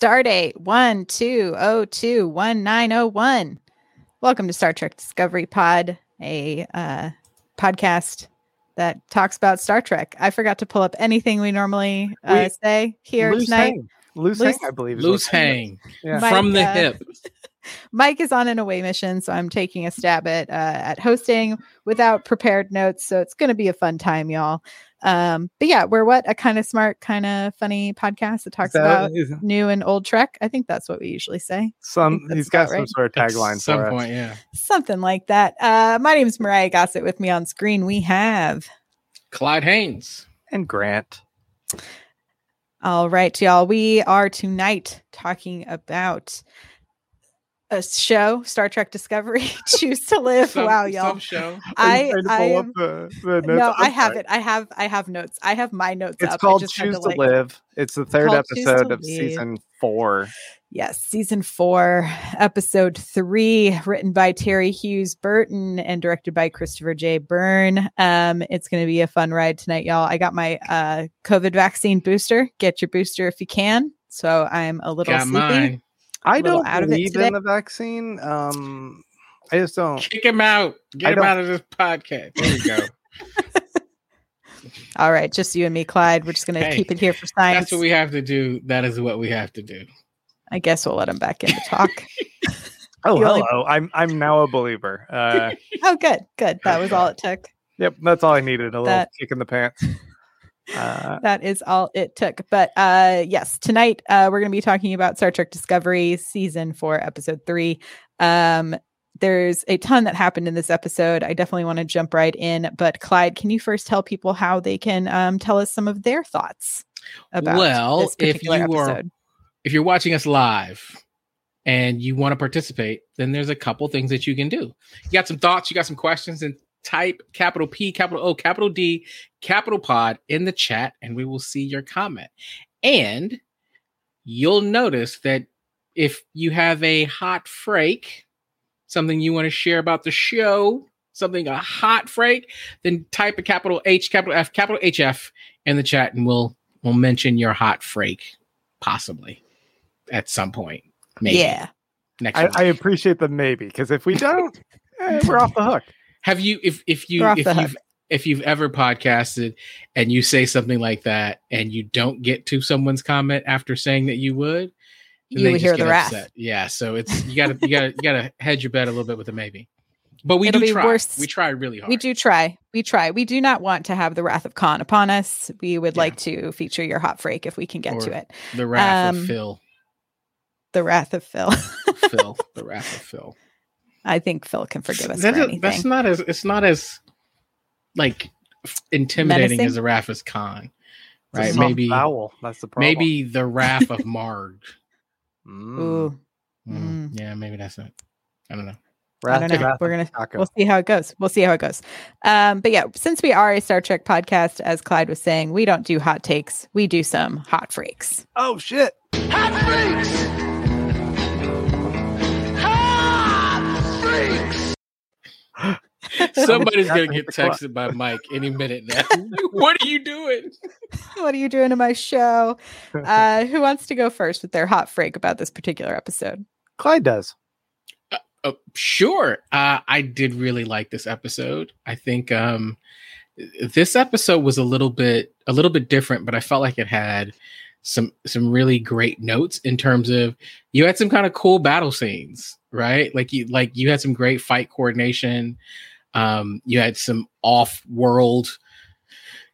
Stardate one two oh two one nine oh one. Welcome to Star Trek Discovery Pod, a uh, podcast that talks about Star Trek. I forgot to pull up anything we normally uh, We- say here loose tonight. hang. Loose, Loose- hang, I believe. Loose hang Yeah. Mike, from the uh, hip. Mike is on an away mission, so I'm taking a stab at uh, at hosting without prepared notes. So it's going to be a fun time, y'all. Um, but yeah, we're what a kind of smart, kind of funny podcast that talks That about is- new and old Trek. I think that's what we usually say. some he's got about some right. sort of tagline some for us. point, yeah. Something like that. Uh, my name is Mariah Gossett. With me on screen, we have. Clyde Haynes. And Grant. All right, y'all. We are tonight talking about a show, Star Trek Discovery, Choose to Live. Some- wow, y'all. Some show. I, to I am, the, the notes? no, I have sorry. it. I have, I have notes. I have my notes It's up. Called just Choose to, to, like- Live. It's the third called episode of Live. season four. Yes, season four, episode three, written by Terri Hughes Burton and directed by Christopher J. Byrne. Um, it's going to be a fun ride tonight, y'all. I got my uh, COVID vaccine booster. Get your booster if you can. So I'm a little Got sleepy. mine. I don't out of it believe in the vaccine. Um, I just don't. Kick him out. Get I him don't- out of this podcast. There we go. All right, just you and me, Clyde. We're just going to Hey, keep it here for science. That's what we have to do. That is what we have to do. I guess we'll let him back in to talk. Oh, You only- hello. I'm I'm now a believer. Uh, oh, good, good. That was all it took. yep, that's all I needed. A little kick in the pants. Uh, that is all it took. But uh yes, tonight uh we're going to be talking about Star Trek Discovery season 4 episode 3. Um there's a ton that happened in this episode. I definitely want to jump right in, but Clyde, can you first tell people how they can um tell us some of their thoughts about Well, this if particular you are- If you're watching us live and you want to participate, then there's a couple things that you can do. You got some thoughts, you got some questions, and type capital P, capital O, capital D, capital pod in the chat, and we will see your comment. And you'll notice that if you have a hot freak, something you want to share about the show, something a hot freak, then type a capital H, capital F, capital HF in the chat, and we'll we'll mention your hot freak possibly at some point. Maybe Yeah. next I. I appreciate the maybe because if we don't, eh, we're off the hook. Have you if if you if you've if you've ever podcasted and you say something like that and you don't get to someone's comment after saying that you would, You would hear the wrath. Yeah, so it's you gotta you gotta you gotta hedge your bet a little bit with a maybe. But we It'll do try. worse. We try really hard. We do try. We try. We do not want to have the wrath of Khan upon us. We would Yeah. like to feature your hot freak if we can get to it. the wrath Um, of Phil. The wrath of Phil. Phil. The wrath of Phil. I think Phil can forgive us That for is- anything. That's not as it's not as like intimidating Menacing? as the wrath of Khan. Right? soft Maybe vowel. That's the problem. maybe the wrath of Marg. Mm. Ooh, Mm, Mm. Yeah, maybe that's it. I don't know. I don't know. Wrath We're gonna Taco. we'll see how it goes. We'll see how it goes. Um, but yeah, since we are a Star Trek podcast, as Clyde was saying, we don't do hot takes. We do some hot freaks. oh shit! Hot freaks! Somebody's gonna get texted by Mike any minute now. what are you doing? what are you doing to my show? Uh, who wants to go first with their hot freak about this particular episode? Clyde does. Oh, sure. Uh, I did really like this episode. I think um, this episode was a little bit a little bit different, but I felt like it had some some really great notes in terms of you had some kind of cool battle scenes, right? Like you like you had some great fight coordination. Um, you had some off world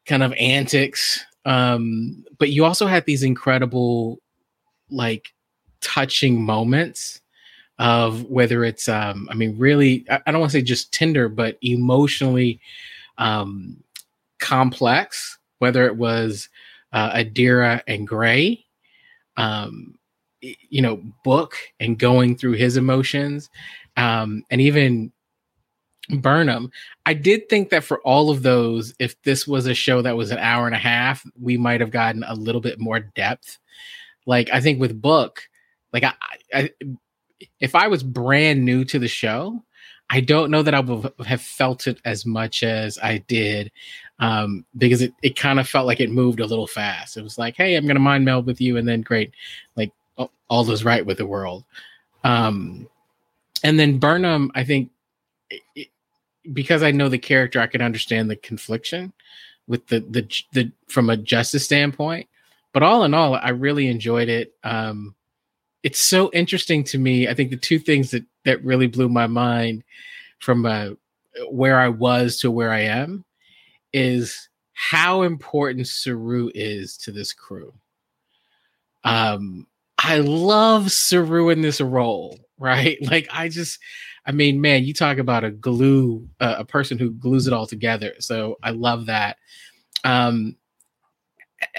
kind of antics, um, but you also had these incredible like touching moments of whether it's um i mean really i, I don't want to say just tender but emotionally um complex whether it was uh adira and gray um you know book and going through his emotions um and even burnham. I did think that for all of those if this was a show that was an hour and a half we might have gotten a little bit more depth. Like i think with book like I, I if I was brand new to the show, I don't know that I would have felt it as much as I did um, because it, it kind of felt like it moved a little fast. It was like, hey, I'm going to mind meld with you. And then great. Like all, is right with the world. Um, and then Burnham, I think, it- because I know the character, I can understand the confliction with the the the from a justice standpoint. But all in all, I really enjoyed it. Um, it's so interesting to me. I think the two things that that really blew my mind from uh, where I was to where I am is how important Saru is to this crew. Um, I love Saru in this role, right? Like I just, I mean, man, you talk about a glue, uh, a person who glues it all together. So I love that. Um,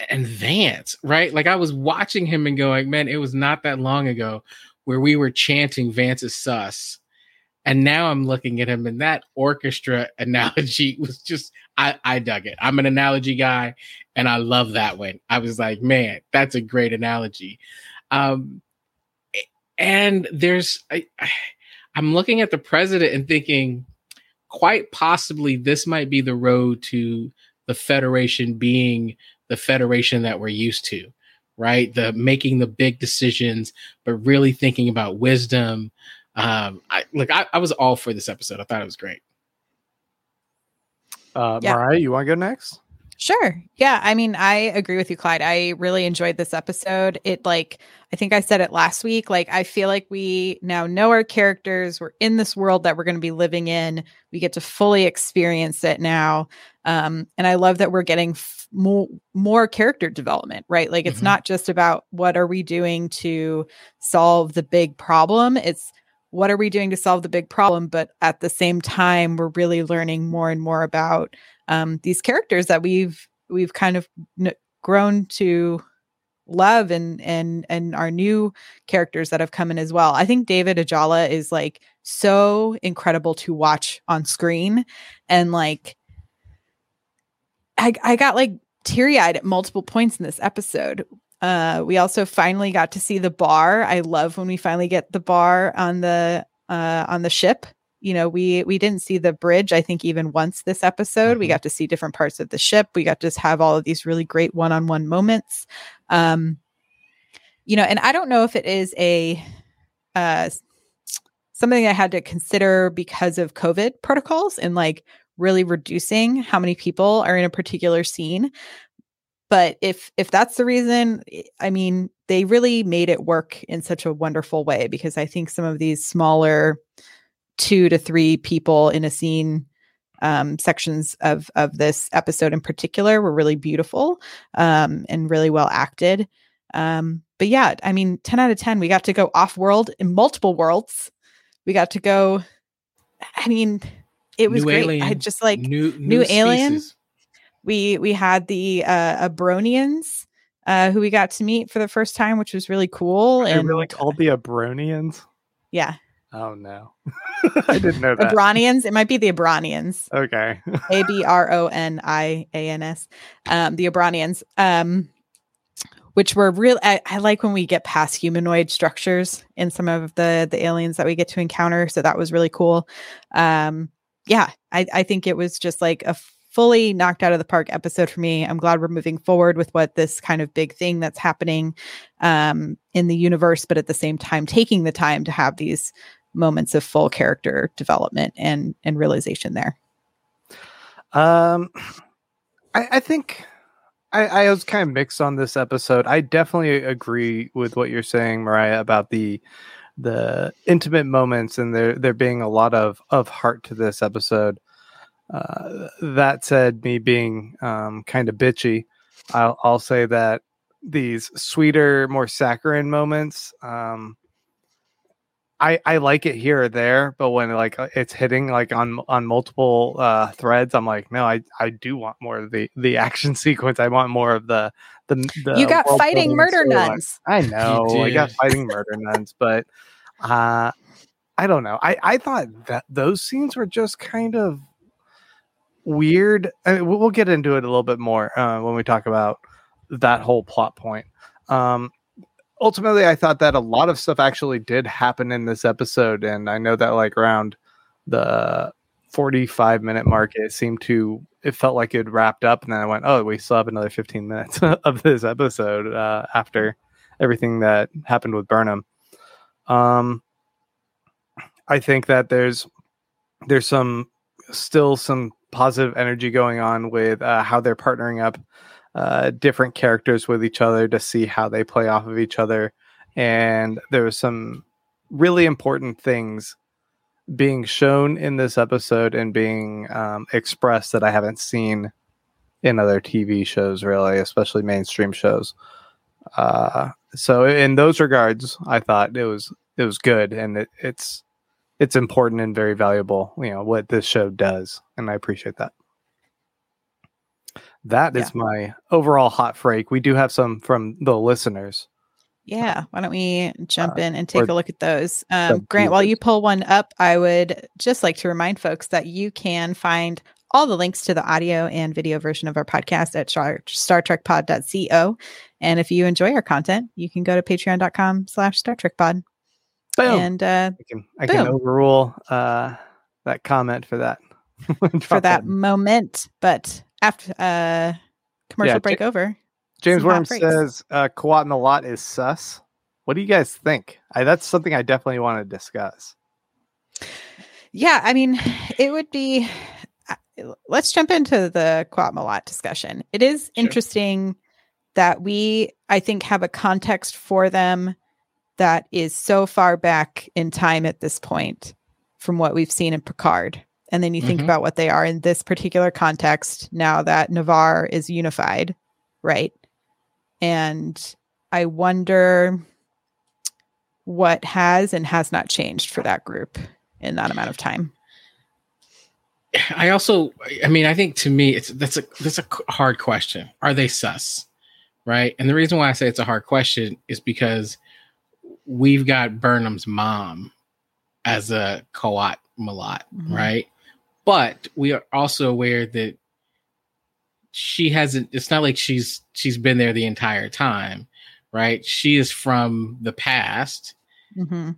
and Vance, right? Like I was watching him and going, man, it was not that long ago where we were chanting Vance is sus. And now I'm looking at him and that orchestra analogy was just I, I dug it. I'm an analogy guy and I love that one. I was like, man, that's a great analogy. Um and there's I, I'm looking at the president and thinking quite possibly this might be the road to the federation being the federation that we're used to right the making the big decisions but really thinking about wisdom um i look I, I was all for this episode i thought it was great Uh, Yeah. Mariah, you want to go next? Sure. Yeah. I mean, I agree with you, Clyde. I really enjoyed this episode. It, like, I think I said it last week. Like, I feel like we now know our characters. We're in this world that we're going to be living in. We get to fully experience it now. Um, and I love that we're getting f- more more character development, right? Like, it's Mhm. not just about what are we doing to solve the big problem. It's what are we doing to solve the big problem? But at the same time, we're really learning more and more about um, these characters that we've we've kind of n- grown to love and and and our new characters that have come in as well. I think David Ajala is like so incredible to watch on screen and like I I got like teary-eyed at multiple points in this episode. Uh we also finally got to see the bar. I love when we finally get the bar on the uh on the ship. You know we we didn't see the bridge i think even once this episode. We Mhm. got to see different parts of the ship. We got to have all of these really great one-on-one moments. Um you know and i don't know if it is a uh something i had to consider because of covid protocols and like really reducing how many people are in a particular scene but if if that's the reason i- i mean they really made it work in such a wonderful way because i think some of these smaller two to three people in a scene um, sections of of this episode in particular were really beautiful um, and really well acted. Um, but yeah, I mean, ten out of ten. We got to go off world in multiple worlds. We got to go. I mean, it was New great. alien, I just like new new alien? species. We we had the uh abronians uh who we got to meet for the first time which was really cool Are and really called the Abronians? yeah Oh no, I didn't know that. abronians it might be the abronians okay, A B R O N I A N S, um, the Abronians. um, which were real. I, I like when we get past humanoid structures in some of the the aliens that we get to encounter. So that was really cool. Um, yeah, I, I think it was just like a fully knocked out of the park episode for me. I'm glad we're moving forward with what this kind of big thing that's happening um, in the universe, but at the same time taking the time to have these moments of full character development and and realization there. Um, I, I think I, I was kind of mixed on this episode. I definitely agree with what you're saying, Mariah, about the the intimate moments and there there being a lot of of heart to this episode. Uh, that said, me being um, kind of bitchy, I'll, I'll say that these sweeter, more saccharine moments. Um, I I like it here or there, but when like uh, it's hitting like on on multiple uh threads, I'm like, no, I I do want more of the the action sequence. I want more of the the. the you got fighting murder storyline. nuns. I know, I got fighting murder nuns, but uh I don't know. I I thought that those scenes were just kind of weird. I mean, we'll get into it a little bit more uh, when we talk about that whole plot point. Um, ultimately, I thought that a lot of stuff actually did happen in this episode, and I know that like around the 45 minute mark, it seemed to it felt like it wrapped up, and then I went, oh, we still have another 15 minutes of this episode uh, after everything that happened with Burnham. Um, I think that there's there's some still some positive energy going on with uh, how they're partnering up uh, different characters with each other to see how they play off of each other, and there was some really important things being shown in this episode and being um, expressed that I haven't seen in other TV shows, really, especially mainstream shows. Uh, so in those regards, I thought it was it was good, and it, it's it's important and very valuable. You know what this show does, and I appreciate that. That is Yeah. my overall hot freak. We do have some from the listeners. Yeah, why don't we jump Uh, in and take a look at those? Um, Grant, while you pull one up, I would just like to remind folks that you can find all the links to the audio and video version of our podcast at Star, trek StarTrekPod.co. And if you enjoy our content, you can go to patreon.com slash Star Trek Pod. Boom. And uh, I can I can overrule uh, that comment for that. for that moment, but after uh, commercial Ja- break over, James Worm says uh, Qowat Milat is sus. What do you guys think? I, that's something I definitely want to discuss. Yeah, I mean, it would be. uh, Let's jump into the Qowat Milat discussion. It is Sure. interesting that we, I think, have a context for them that is so far back in time at this point from what we've seen in Picard. And then you think Mhm. about what they are in this particular context now that Ni'Var is unified, right? And I wonder what has and has not changed for that group in that amount of time. I also, I mean, I think to me, it's that's a that's a hard question. Are they sus, right? And the reason why I say it's a hard question is because we've got Burnham's mom as a Qowat Milat, Mhm. right? But we are also aware that she hasn't. It's not like she's she's been there the entire time, right? She is from the past, hmm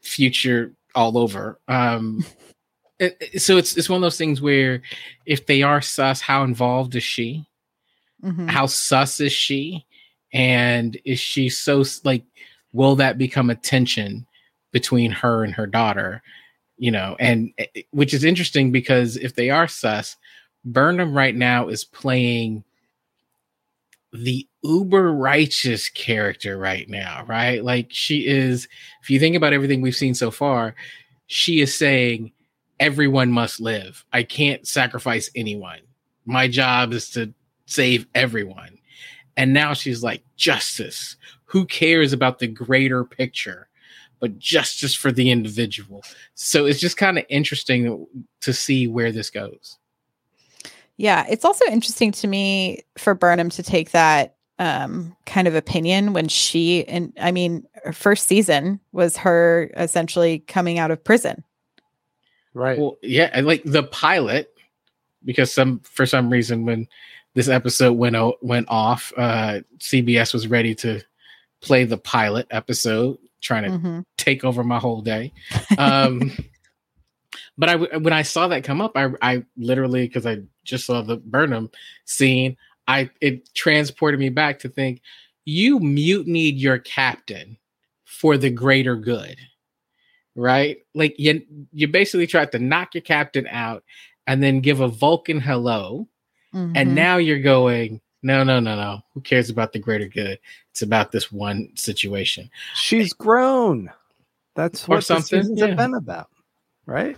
future all over. Um, it- it- so it's it's one of those things where if they are sus, how involved is she? hmm How sus is she? And is she so like? Will that become a tension between her and her daughter? You know, and eh, eh, which is interesting because if they are sus, Burnham right now is playing the uber righteous character right now, right? Like she is, if you think about everything we've seen so far, she is saying everyone must live. I can't sacrifice anyone. My job is to save everyone. And now she's like, justice. Who cares about the greater picture? But justice for the individual. So it's just kind of interesting to see where this goes. Yeah, it's also interesting to me for Burnham to take that um, kind of opinion when she, and I mean, her first season was her essentially coming out of prison. Right. Well, yeah, and like the pilot, because some for some reason when this episode went o- went off, uh, CBS was ready to play the pilot episode, trying to Mhm. take over my whole day. Um, but I when I saw that come up, I I literally because I just saw the Burnham scene, I it transported me back to think you mutinied your captain for the greater good, right? Like you you basically tried to knock your captain out and then give a Vulcan hello, Mhm. and now you're going. No, no, no, no. Who cares about the greater good? It's about this one situation. She's grown. That's Or what something, the seasons yeah. have been about. Right?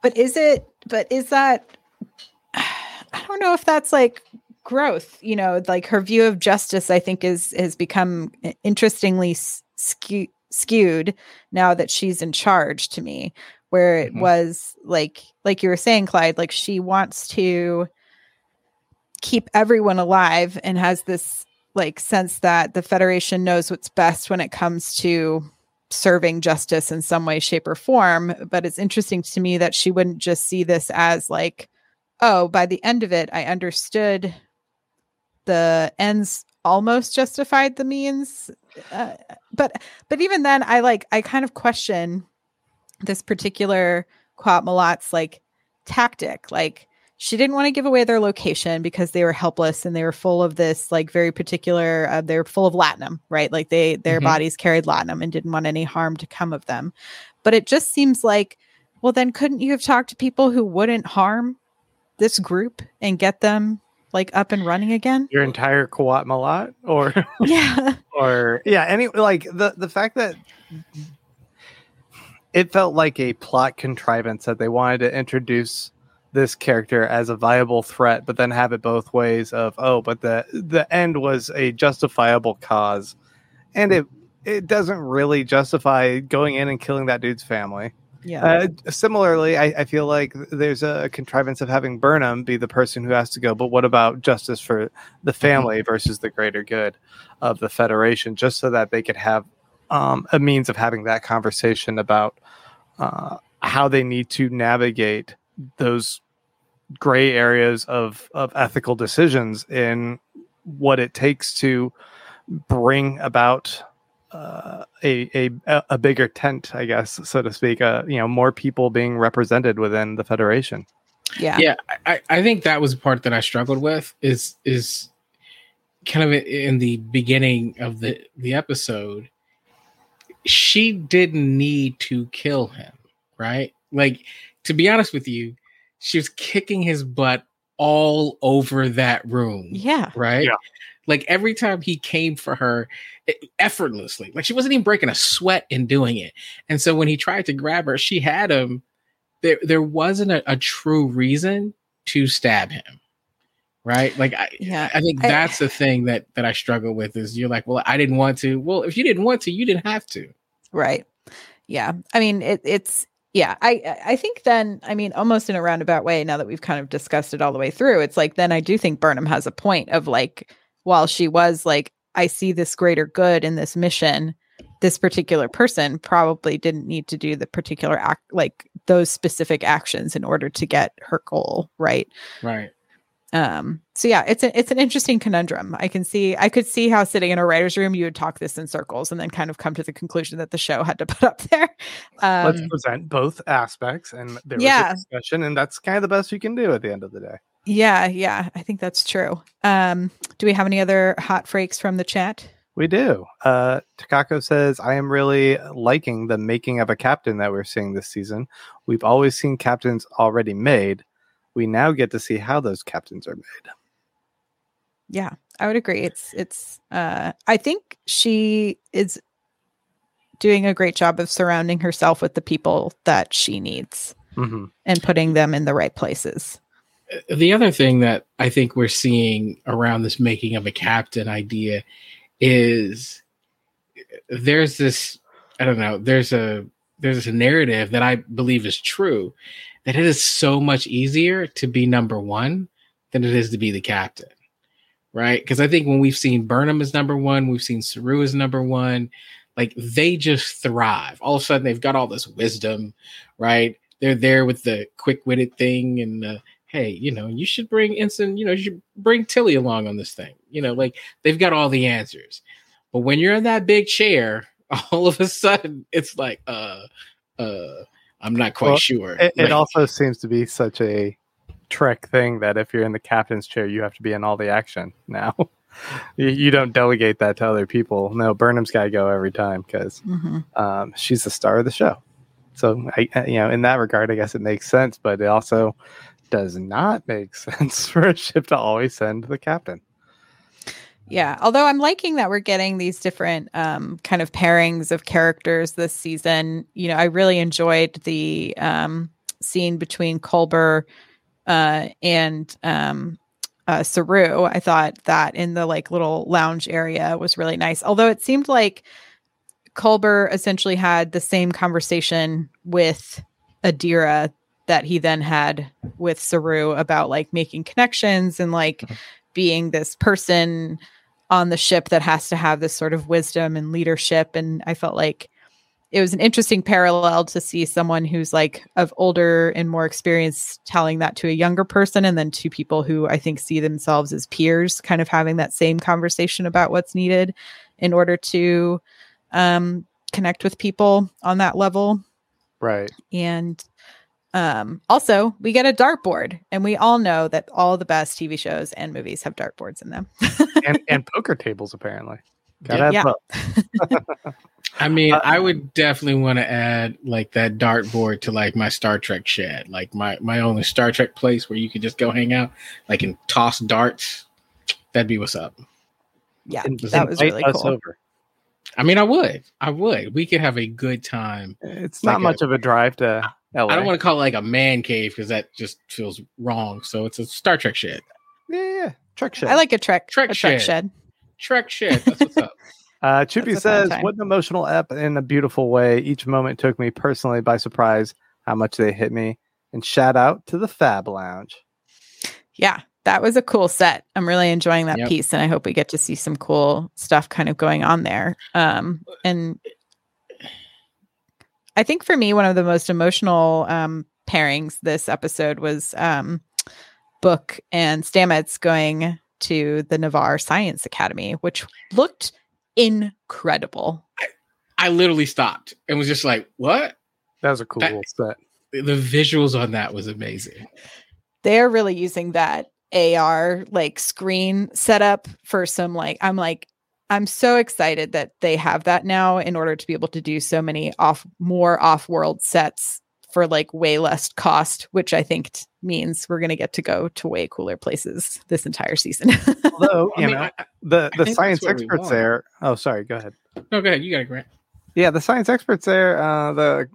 But is it, but is that, I don't know if that's like growth, you know, like her view of justice, I think is, has become interestingly s- skew, skewed now that she's in charge to me, where it Mhm. was like, like you were saying, Clyde, like she wants to keep everyone alive and has this like sense that the Federation knows what's best when it comes to serving justice in some way, shape, or form. But it's interesting to me that she wouldn't just see this as like, oh, by the end of it, I understood the ends almost justified the means. Uh, but but even then, I like I kind of question this particular Qowat Milat's like tactic. Like she didn't want to give away their location because they were helpless and they were full of this like very particular uh, they're full of latinum right? Like they their Mhm. bodies carried latinum and didn't want any harm to come of them. But it just seems like well then couldn't you have talked to people who wouldn't harm this group and get them like up and running again? Your entire Qowat Milat, or yeah. or yeah, any like the the fact that it felt like a plot contrivance that they wanted to introduce this character as a viable threat, but then have it both ways of oh, but the the end was a justifiable cause, and it it doesn't really justify going in and killing that dude's family. yeah Uh, similarly, I, I feel like there's a contrivance of having Burnham be the person who has to go. But what about justice for the family versus the greater good of the Federation, just so that they could have um, a means of having that conversation about uh, how they need to navigate those gray areas of, of ethical decisions in what it takes to bring about uh, a, a a bigger tent, I guess, so to speak. Uh, you know, more people being represented within the federation. yeah yeah I, I think that was the part that i struggled with is is kind of in the beginning of the the episode she didn't need to kill him right like to be honest with you she was kicking his butt all over that room yeah right Yeah. like every time he came for her it, effortlessly like she wasn't even breaking a sweat in doing it and so when he tried to grab her she had him there there wasn't a, a true reason to stab him right like i Yeah. i think I- that's the thing that that i struggle with is you're like well i didn't want to well if you didn't want to you didn't have to Right. Yeah. I mean, it, it's yeah. I I think then I mean almost in a roundabout way. Now that we've kind of discussed it all the way through, it's like then I do think Burnham has a point of like while she was like I see this greater good in this mission. This particular person probably didn't need to do the particular act, like those specific actions, in order to get her goal. Right. right Um, so yeah, it's a, it's an interesting conundrum. I can see I could see how sitting in a writer's room you would talk this in circles and then kind of come to the conclusion that the show had to put up there. Let's Um, present both aspects, and there was yeah. a discussion, and that's kind of the best you can do at the end of the day. yeah, yeah, I think that's true. Um, do we have any other hot freaks from the chat? We do. Uh, Takako says, I am really liking the making of a captain that we're seeing this season. We've always seen captains already made. We now get to see how those captains are made. Yeah, I would agree. It's it's uh I think she is doing a great job of surrounding herself with the people that she needs hmm and putting them in the right places. the other thing that I think we're seeing around this making of a captain idea is there's this I don't know there's a there's a narrative that I believe is true that it is so much easier to be number one than it is to be the captain right because I think when we've seen Burnham as number one we've seen Saru as number one like they just thrive all of a sudden they've got all this wisdom right they're there with the quick-witted thing and the hey, you know, you should bring Ensign, you know, you should bring Tilly along on this thing. You know, like they've got all the answers. But when you're in that big chair, all of a sudden it's like, uh, uh, I'm not quite Well, sure. It, it Like, also seems to be such a Trek thing that if you're in the captain's chair, you have to be in all the action now. you, you don't delegate that to other people. No, Burnham's got to go every time because Mhm. um, she's the star of the show. So, I, I- you know, in that regard, I guess it makes sense, but it also does not make sense for a ship to always send the captain. Yeah, although I'm liking that we're getting these different um, kind of pairings of characters this season. You know, I really enjoyed the um, scene between Culber uh, and um, uh, Saru. I thought that in the like little lounge area was really nice. Although it seemed like Culber essentially had the same conversation with Adira that he then had with Saru about like making connections and like being this person on the ship that has to have this sort of wisdom and leadership. And I felt like it was an interesting parallel to see someone who's like of older and more experience telling that to a younger person, and then two people who I think see themselves as peers, kind of having that same conversation about what's needed in order to um, connect with people on that level Right. and Um, also, we get a dartboard, and we all know that all the best TV shows and movies have dartboards in them. and and poker tables apparently. Gotta Yeah. have Yeah. I mean, Uh, I would definitely want to add like that dartboard to like my Star Trek shed, like my my only Star Trek place where you could just go hang out, like and toss darts. That'd be what's up. yeah, And that was really cool. over. I mean, I would, I would. We could have a good time. It's Like not a- much of a drive to LA. I don't want to call it like a man cave because that just feels wrong. So it's a Star Trek shed. Yeah, yeah, yeah. Trek shed. I like a trek, Trek a trek shed. shed. Trek shed. That's what's up. Uh, Chupi That's a fun says, "What an emotional ep in a beautiful way. Each moment took me personally by surprise. How much they hit me." And shout out to the Fab Lounge. Yeah, that was a cool set. I'm really enjoying that Yep. piece, and I hope we get to see some cool stuff kind of going on there. Um, and I think for me, one of the most emotional um, pairings this episode was um, Book and Stamets going to the Ni'Var Science Academy, which looked incredible. I literally stopped and was just like, "What?" That was a cool That- set. The visuals on that was amazing. they're really using that AR like screen setup for some like I'm like I'm so excited that they have that now in order to be able to do so many off more off-world sets for like way less cost, which I think t- means we're going to get to go to way cooler places this entire season. Although I you mean, know I- I- the the science that's what we experts there. Oh, sorry. Go ahead. no, go ahead. You got it, Grant. Yeah, the science experts there. Uh, the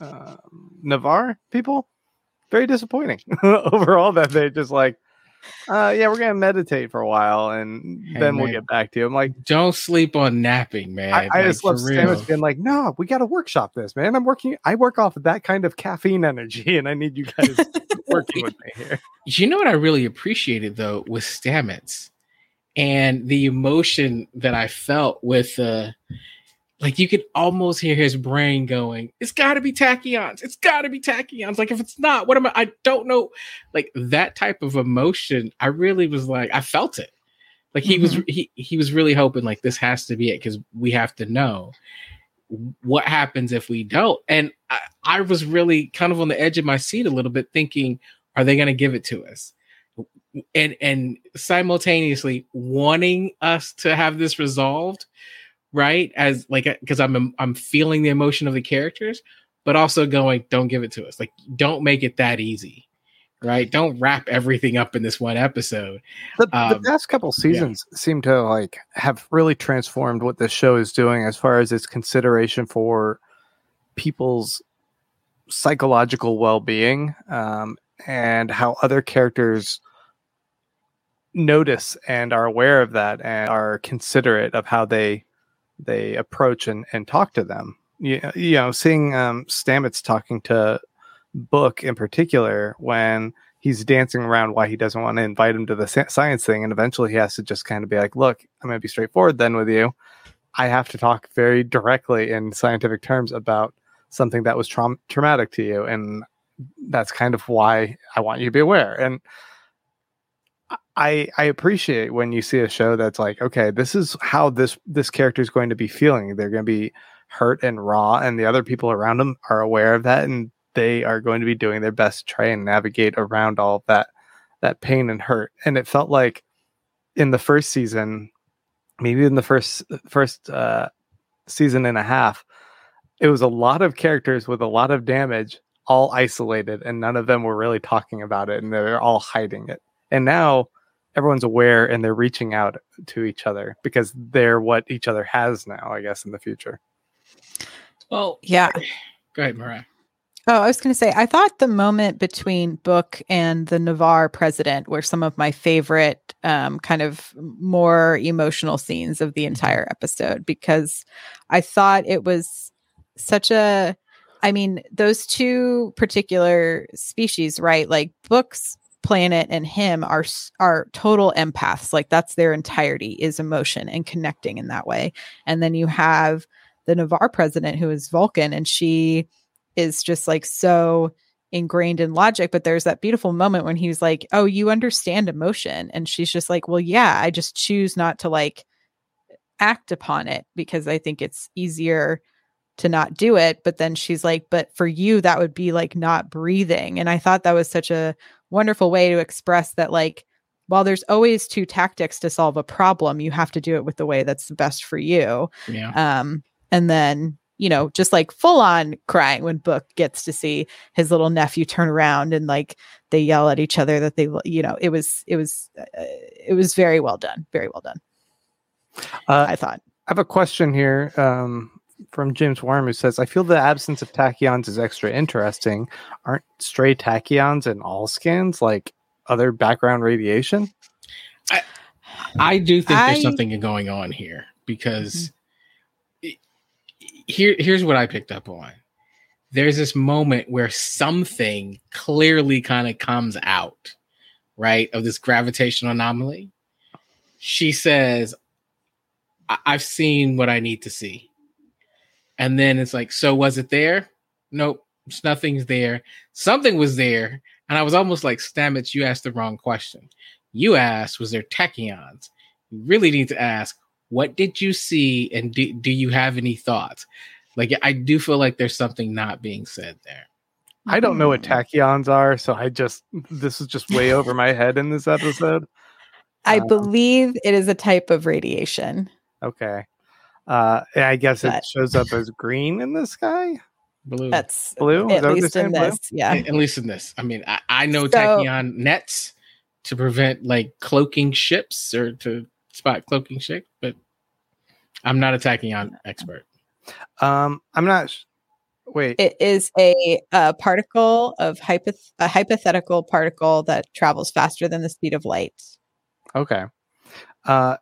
uh, Ni'Var people. Very disappointing overall. That they're just like, uh, yeah, we're gonna meditate for a while and Hey, then we'll get back to you. I'm like, Don't sleep on napping, man. I, I Like, just love. Stamets being like, no, we got to workshop this, man. I'm working. I work off of that kind of caffeine energy, and I need you guys working with me here. You know what I really appreciated though with Stamets and the emotion that I felt with uh like you could almost hear his brain going, It's gotta be tachyons, it's gotta be tachyons. Like if it's not, what am I? I don't know. Like that type of emotion, I really was like, I felt it. Like he was mm-hmm. he he was really hoping like this has to be it because we have to know what happens if we don't. And I, I was really kind of on the edge of my seat a little bit, thinking, are they going to give it to us? And and simultaneously wanting us to have this resolved, right? As like because I'm I'm feeling the emotion of the characters, but also going, don't give it to us. Like don't make it that easy. Right? Don't wrap everything up in this one episode. The, the Um, past couple seasons seem to like have really transformed what this show is doing as far as its consideration for people's psychological well-being um, and how other characters notice and are aware of that and are considerate of how they they approach and, and talk to them. You, you know seeing um stamets talking to book in particular when he's dancing around why he doesn't want to invite him to the science thing and eventually he has to just kind of be like look i'm going to be straightforward then with you. I have to talk very directly in scientific terms about something that was traum- traumatic to you and that's kind of why i want you to be aware. And I I appreciate when you see a show that's like, okay, this is how this this character is going to be feeling. They're going to be hurt and raw, and the other people around them are aware of that, and they are going to be doing their best to try and navigate around all that that pain and hurt. And it felt like in the first season, maybe in the first first uh, season and a half, it was a lot of characters with a lot of damage, all isolated, and none of them were really talking about it, and they're all hiding it. And now everyone's aware and they're reaching out to each other because they're what each other has now, I guess, in the future. Well, yeah. go ahead, Mariah. Oh, I was going to say, I thought the moment between Book and the Ni'Var president were some of my favorite, um, kind of more emotional scenes of the entire episode because I thought it was such a, I mean, those two particular species, right? Like Book's planet and him are are total empaths. Like that's their entirety is emotion and connecting in that way. And then you have the Ni'Var president who is Vulcan, and she is just like so ingrained in logic but there's that beautiful moment when he's like oh you understand emotion and she's just like well yeah i just choose not to like act upon it because i think it's easier to not do it but then she's like but for you that would be like not breathing. And i thought that was such a wonderful way to express that like while there's always two tactics to solve a problem you have to do it with the way that's the best for you. Yeah. um and then you know just like full on crying when book gets to see his little nephew turn around and like they yell at each other that they you know it was it was uh, it was very well done very well done Uh, i thought. I have a question here um, from James Worm who says, I feel the absence of tachyons is extra interesting. Aren't stray tachyons in all scans like other background radiation? I do think I- there's something going on here because mm-hmm. it- here here's what I picked up on. There's this moment where something clearly kind of comes out, right, of this gravitational anomaly. She says, I've seen what I need to see. And then it's like, so was it there? Nope, it's nothing's there. Something was there. And I was almost like, Stamets, you asked the wrong question you asked was there tachyons you really need to ask what did you see and do, do you have any thoughts like i do feel like there's something not being said there I don't know what Mhm. tachyons are, so I just, this is just way over my head in this episode. i um, believe it is a type of radiation Okay. Uh, I guess it shows up as green in the sky. blue that's Blue? At that least in saying, blue? this yeah at least in this i mean i, I know So- tachyon nets to prevent like cloaking ships or to spot cloaking ships but i'm not a tachyon expert Um, I'm not. Sh- wait. it is a, uh particle of hypoth- a hypothetical particle that travels faster than the speed of light okay. Uh,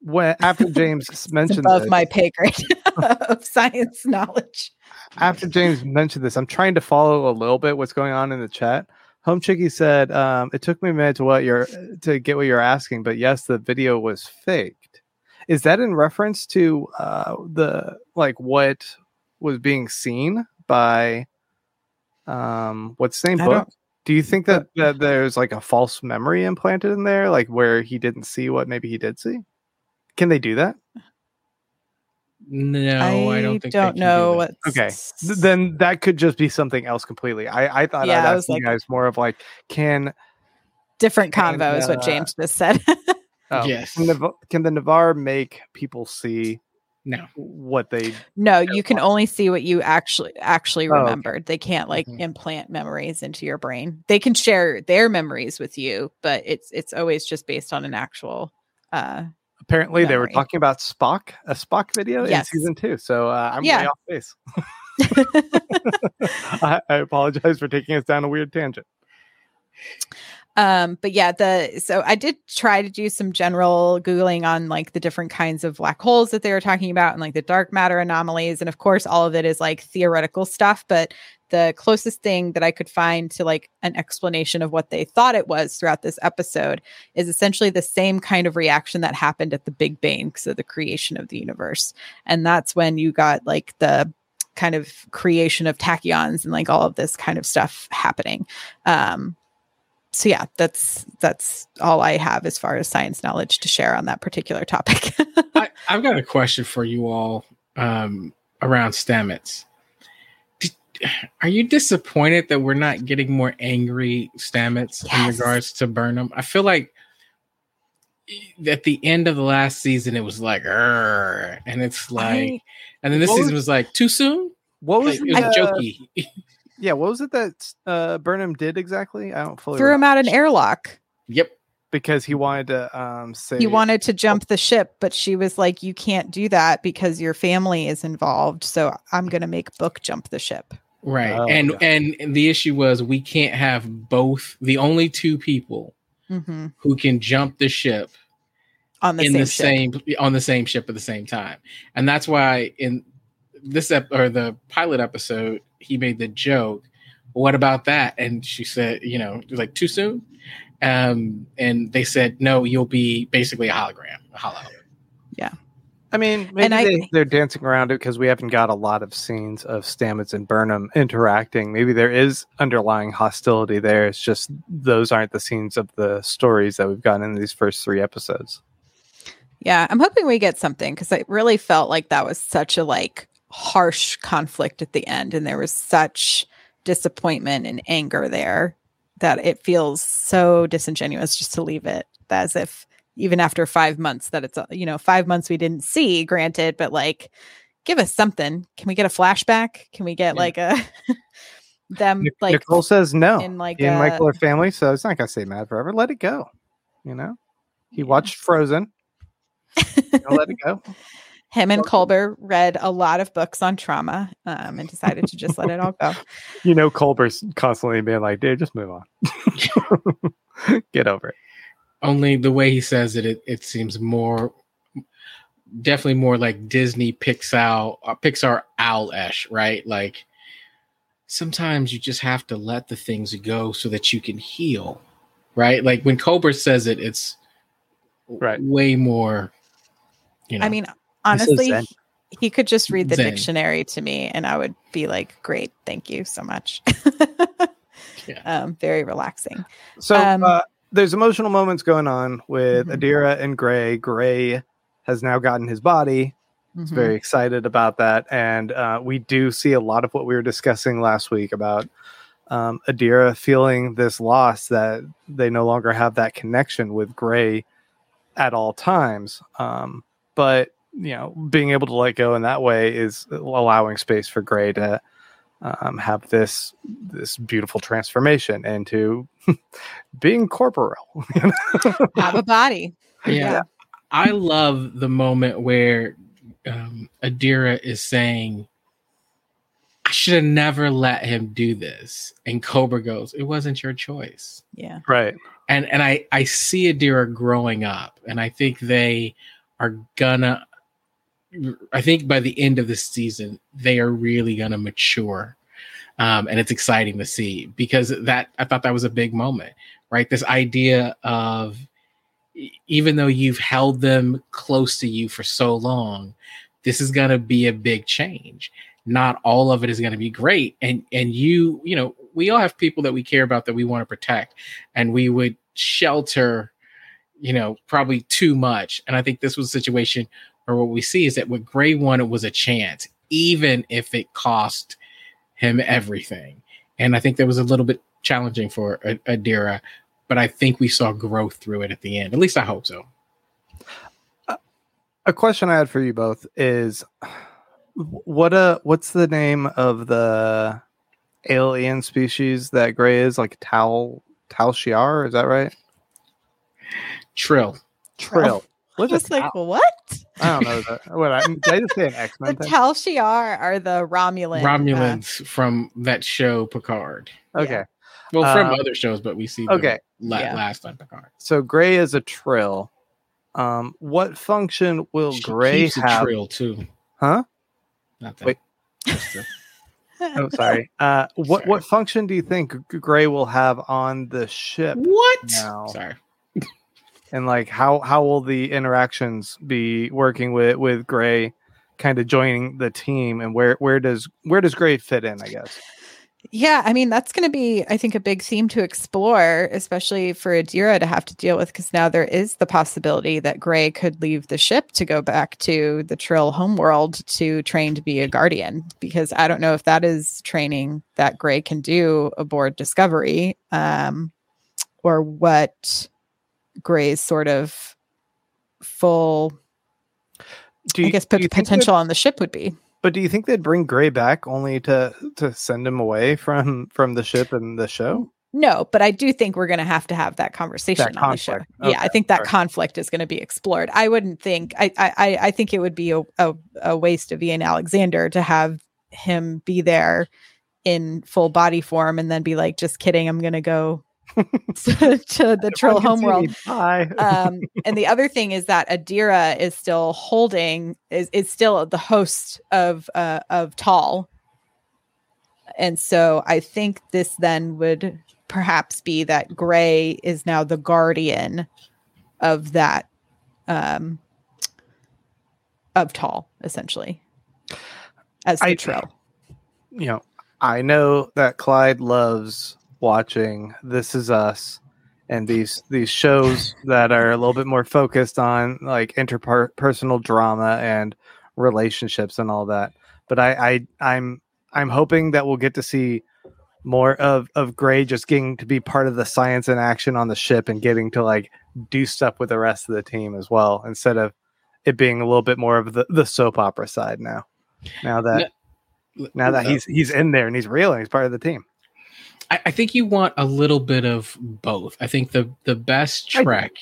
when after James mentioned above this, my pay grade of science knowledge after James mentioned this, I'm trying to follow a little bit what's going on in the chat. Home Chicky said, um, "It took me a minute to what you're to get what you're asking, but yes, the video was faked. Is that in reference to uh, the like what was being seen by um, what's the name I book? Do you think that, that there's like a false memory implanted in there, like where he didn't see what maybe he did see? Can they do that? no i, don't think don't can do know that. what Okay, then that could just be something else completely. I, I thought Yeah, I'd I ask was you like- guys more of like, can different And, convo is what uh, james just said oh, Yes. can the, can the Ni'Var make people see no what they? no you can only see what you actually actually Oh, okay. remembered they can't like Mhm. implant memories into your brain they can share their memories with you but it's it's always just based on an actual uh Apparently, they were talking about Spock, a Spock video Yes. in season two. So uh, I'm Yeah. way off base. I, I apologize for taking us down a weird tangent. um but yeah the so i did try to do some general googling on like the different kinds of black holes that they were talking about and like the dark matter anomalies and of course all of it is like theoretical stuff but the closest thing that i could find to like an explanation of what they thought it was throughout this episode is essentially the same kind of reaction that happened at the big bang so the creation of the universe. And that's when you got like the kind of creation of tachyons and like all of this kind of stuff happening. Um so yeah that's that's all i have as far as science knowledge to share on that particular topic. I, I've got a question for you all um, around Stamets. Did, are you disappointed that we're not getting more angry Stamets in regards to Burnham? I feel like at the end of the last season, it was like, and it's like, I and then this season was- was like, too soon. What was Like, it was the, uh, jokey. Yeah, what was it that uh, Burnham did exactly? I don't fully threw him out an airlock yep. because he wanted to um, say he wanted to jump the ship but she was like you can't do that because your family is involved so i'm going to make book jump the ship Right. Oh, and, okay. and and the issue was we can't have both the only two people hmm who can jump the ship on the in same the ship. same on the same ship at the same time. And that's why in this ep- or the pilot episode he made the joke, "What about that?" And she said, you know, like too soon. Um and they said, "No, you'll be basically a hologram, a hollow." I mean, maybe I- they, they're dancing around it because we haven't got a lot of scenes of Stamets and Burnham interacting. Maybe there is underlying hostility there. It's just those aren't the scenes of the stories that we've gotten in these first three episodes. Yeah, I'm hoping we get something because I really felt like that was such a like harsh conflict at the end and there was such disappointment and anger there that it feels so disingenuous just to leave it as if even after five months that it's uh, you know five months we didn't see granted but like give us something can we get a flashback can we get Yeah. like a them Nic- like Nicole says no. in like and Michael are family, so it's not gonna stay mad forever. Let it go. You know, he watched Frozen. Let it go. him and Culber read a lot of books on trauma um, and decided to just let it all go. You know, Culber's constantly being like, "Dude, just move on. Get over it." Only the way he says it, it, it seems more, definitely more like Disney Pixar, uh, Pixar owl-esh, right? Like sometimes you just have to let the things go so that you can heal, right? Like when Culber says it, it's Right. way more. You know, I mean, honestly, he could just read the Zen. dictionary to me and I would be like, great, thank you so much. Yeah. um, very relaxing. So Um, uh, there's emotional moments going on with Mhm. Adira and Gray. Gray has now gotten his body. He's Mhm. very excited about that, and uh, we do see a lot of what we were discussing last week about um, Adira feeling this loss that they no longer have that connection with Gray at all times. Um, but you know, being able to let go in that way is allowing space for Gray to um, have this this beautiful transformation into being corporeal. have a body. yeah. yeah. I love the moment where um, Adira is saying, I should have never let him do this. And Culber goes, It wasn't your choice. Yeah. right. And and I, I see Adira growing up, and I think they are gonna I think by the end of this season, they are really gonna mature. Um, and it's exciting to see because that I thought that was a big moment, right? This idea of even though you've held them close to you for so long, this is going to be a big change. Not all of it is going to be great, and and you, you know, we all have people that we care about that we want to protect, and we would shelter, you know, probably too much. And I think this was a situation where what we see is that what Gray wanted was a chance, even if it cost him everything. And I think that was a little bit challenging for Adira, but I think we saw growth through it at the end. At least I hope so. a question I had for you both is what uh what's the name of the alien species that Gray is like Tal Tal Shiar, is that right? Trill. Trill. I What's was it? like, what? I don't know. That, what I, did I just say an X The Men thing? Tal Shiar are the Romulan. uh, Romulans from that show Picard. Okay, Well, from Uh, other shows, but we see them okay. la- Yeah. last on Picard. So Gray is a Trill. Um, what function will She Gray keeps a have? Trill too. Huh? Not that. Wait. Just the- Oh, sorry. Uh, what Sorry. what function do you think Gray will have on the ship? what? No. Sorry. And like how how will the interactions be working with with Gray kind of joining the team and where where does where does Gray fit in I guess Yeah, I mean that's going to be, I think, a big theme to explore, especially for Adira to have to deal with, because now there is the possibility that Gray could leave the ship to go back to the Trill homeworld to train to be a guardian. Because I don't know if that is training that Gray can do aboard Discovery, um, or what Gray's sort of full, do you, I guess, pot- you potential on the ship would be. but do you think they'd bring Gray back only to to send him away from from the ship and the show No, but I do think we're going to have to have that conversation That on the show. conflict. Yeah, I think that sorry. conflict is going to be explored. I wouldn't think. I I I- I think it would be a, a a waste of Ian Alexander to have him be there in full body form and then be like, just kidding, I'm going to go to, to the Trill can homeworld. me. Um, and the other thing is that Adira is still holding is is still the host of uh, of Tal, and so I think this then would perhaps be that Gray is now the guardian of that um, of Tal, essentially, as the I- Trill. you know, I know that Clyde loves watching This Is Us and these these shows that are a little bit more focused on like interpersonal drama and relationships and all that. but I, I I'm I'm hoping that we'll get to see more of of Gray just getting to be part of the science and action on the ship and getting to like do stuff with the rest of the team as well instead of it being a little bit more of the, the soap opera side now. Now that now that he's he's in there and he's real and he's part of the team. I, I think you want a little bit of both. I think the the best. Trek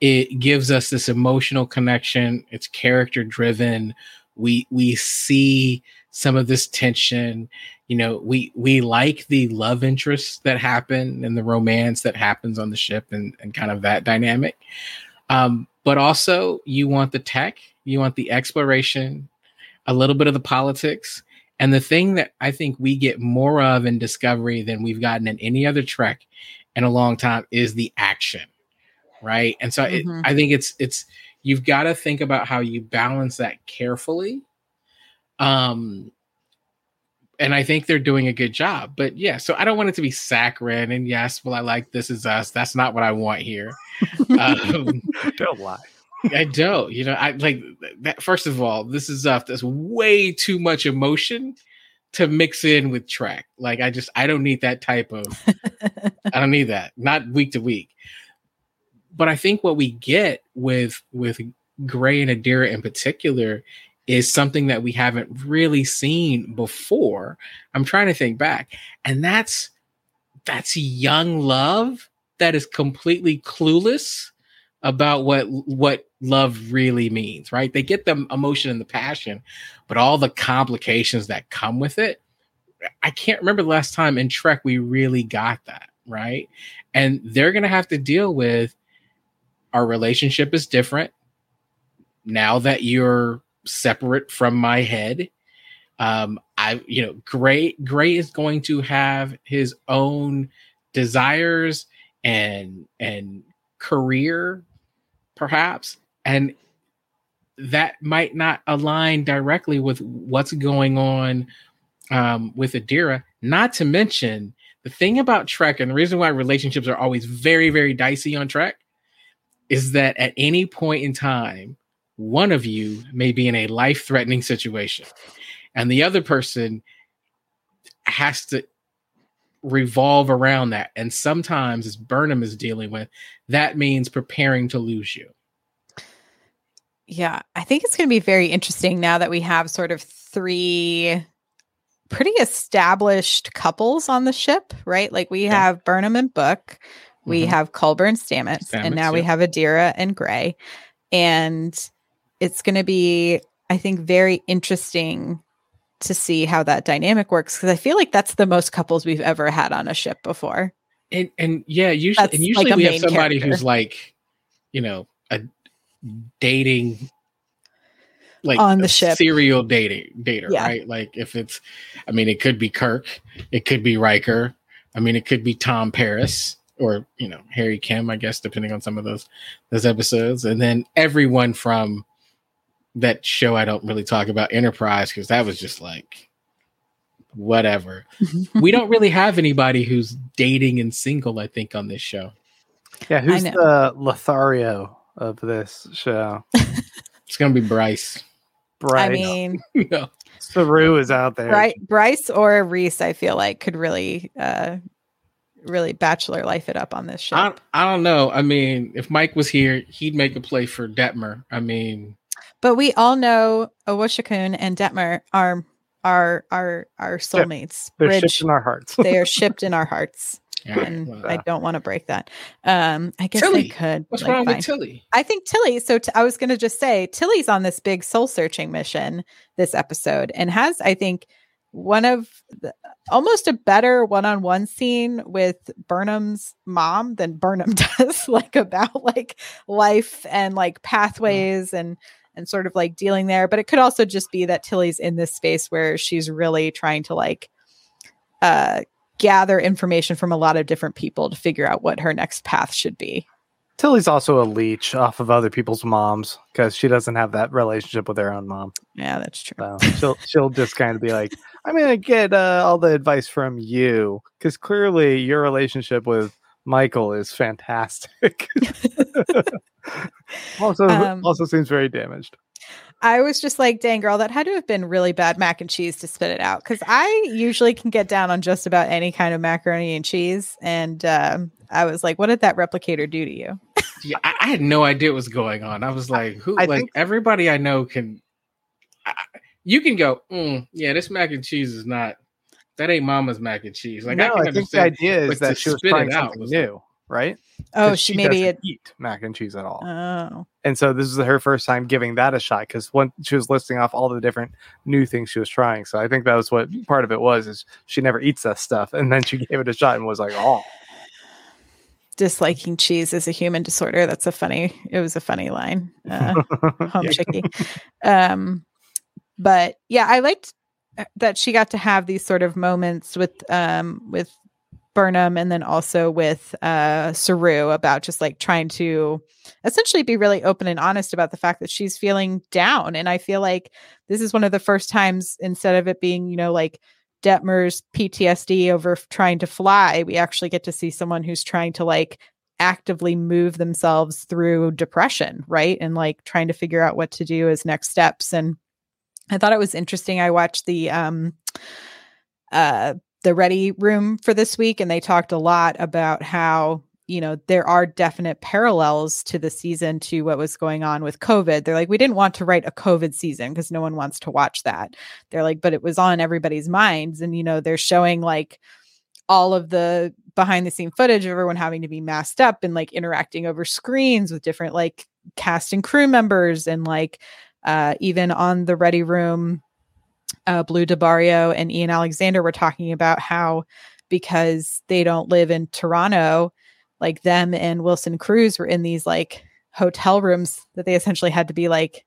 it gives us this emotional connection. It's character driven. We we see some of this tension. You know, we we like the love interests that happen and the romance that happens on the ship and and kind of that dynamic. Um, but also you want the tech, you want the exploration, a little bit of the politics. And the thing that I think we get more of in Discovery than we've gotten in any other Trek in a long time is the action, right? And so it, Mhm. I think it's it's you've got to think about how you balance that carefully. Um, and I think they're doing a good job. But yeah, so I don't want it to be saccharine. And yes, well, I like This Is Us. That's not what I want here. um, Don't lie. I don't. You know, I like that. First of all, this is stuff that's way too much emotion to mix in with Trek. Like, I just I don't need that type of. I don't need that. Not week to week. But I think what we get with with Gray and Adira in particular is something that we haven't really seen before. I'm trying to think back, and that's that's young love that is completely clueless about what what love really means right? They get the emotion and the passion but all the complications that come with it i can't remember the last time in trek we really got that right? And they're going to have to deal with our relationship is different. Now that you're separate from my head um i you know gray gray is going to have his own desires and and career perhaps and that might not align directly with what's going on um, with Adira. Not to mention the thing about Trek, and the reason why relationships are always very, very dicey on Trek is that at any point in time, one of you may be in a life threatening situation, and the other person has to revolve around that. And sometimes, as Burnham is dealing with, that means preparing to lose you. Yeah, I think it's going to be very interesting now that we have sort of three pretty established couples on the ship, right? Like we Yeah. have Burnham and Book, we Mhm. have Culber and Stamets, and Stamets, now we have Adira and Gray. And it's going to be, I think, very interesting to see how that dynamic works because I feel like that's the most couples we've ever had on a ship before. and and yeah, usually That's and usually a we have somebody character. who's like, you know, a dating like On the ship. serial dating dater, Yeah. right? Like if it's I mean it could be Kirk, it could be Riker, I mean it could be Tom Paris or you know, Harry Kim, I guess, depending on some of those those episodes. And then everyone from that show I don't really talk about Enterprise because that was just like whatever we don't really have anybody who's dating and single, I think, on this show. Yeah, who's the Lothario of this show? It's gonna be Bryce. Bryce. I mean, no. Saru is out there. Bry- Bryce or Rhys, I feel like could really, uh, really bachelor life it up on this show. I, I don't know. I mean, if Mike was here, he'd make a play for Detmer. I mean, but we all know Owosekun and Detmer are are are are soulmates. They're Bridge, shipped in our hearts. they are shipped in our hearts, yeah, and well, I don't want to break that. Um, I guess Tilly. they could. what's like, wrong fine. with Tilly? I think Tilly. So t- I was going to just say Tilly's on this big soul searching mission this episode and has, I think, one of the, almost a better one on one scene with Burnham's mom than Burnham does, like about like life and like pathways and and sort of like dealing there. But it could also just be that Tilly's in this space where she's really trying to like uh gather information from a lot of different people to figure out what her next path should be. Tilly's also a leech off of other people's moms because she doesn't have that relationship with her own mom. Yeah, that's true. So she'll she'll just kind of be like, I'm gonna get uh, all the advice from you because clearly your relationship with Michael is fantastic. also, Um, also seems very damaged. I was just like, dang girl, that had to have been really bad mac and cheese to spit it out. Cause I usually can get down on just about any kind of macaroni and cheese. And um, I was like, what did that replicator do to you? Yeah, I, I had no idea what was going on. I was like, who? I like think- everybody I know can. I, you can go. Mm, yeah, this mac and cheese is not. That ain't Mama's mac and cheese. Like I no, can I, think the idea is that she was spit it trying out something was new, right? Oh, she, maybe doesn't it. eat mac and cheese at all. Oh, and so this is her first time giving that a shot because when she was listing off all the different new things she was trying so i think that was what part of it was is she never eats that stuff and then she gave it a shot and was like oh disliking cheese is a human disorder. That's a funny. It was a funny line. Uh, home Yeah. chicky. Um, but yeah, I liked uh, that she got to have these sort of moments with um with Burnham and then also with uh Saru about just like trying to essentially be really open and honest about the fact that she's feeling down. And I feel like this is one of the first times instead of it being, you know, like Detmer's PTSD over trying to fly, we actually get to see someone who's trying to like actively move themselves through depression, right? And like trying to figure out what to do as next steps. And I thought it was interesting. I watched the um uh the ready room for this week and they talked a lot about how you know there are definite parallels to the season to what was going on with covid. They're like we didn't want to write a covid season because no one wants to watch that. They're like but it was on everybody's minds and you know they're showing like all of the behind the scene footage of everyone having to be masked up and like interacting over screens with different like cast and crew members and like uh even on the ready room uh Blu del Barrio and ian alexander were talking about how because they don't live in toronto like them and wilson cruz were in these like hotel rooms that they essentially had to be like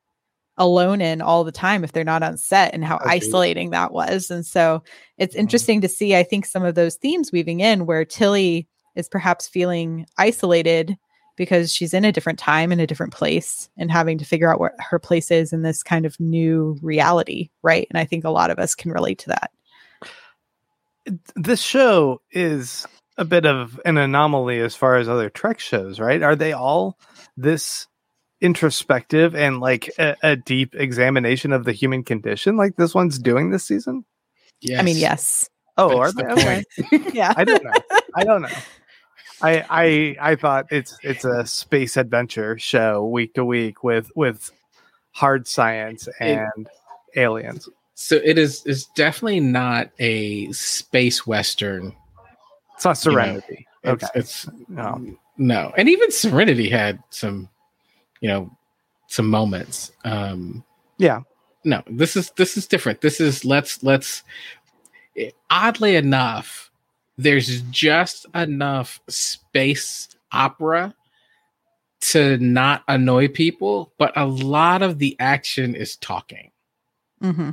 alone in all the time if they're not on set and how isolating that was and so it's Mhm. interesting to see i think some of those themes weaving in where tilly is perhaps feeling isolated because she's in a different time and a different place and having to figure out what her place is in this kind of new reality right? And i think a lot of us can relate to that. This show is a bit of an anomaly as far as other trek shows right? Are they all this introspective and like a, a deep examination of the human condition like this one's doing this season? Yes. i mean yes. Oh are That's they? the okay. Yeah. I don't know. I don't know. I I I thought it's it's a space adventure show week to week with with hard science and aliens. So it is. It's definitely not a space western. It's not Serenity. It's, Okay. It's No. no, and even Serenity had some, you know, some moments. Um, Yeah. no, this is this is different. This is let's let's. Oddly enough, there's just enough space opera to not annoy people, but a lot of the action is talking. hmm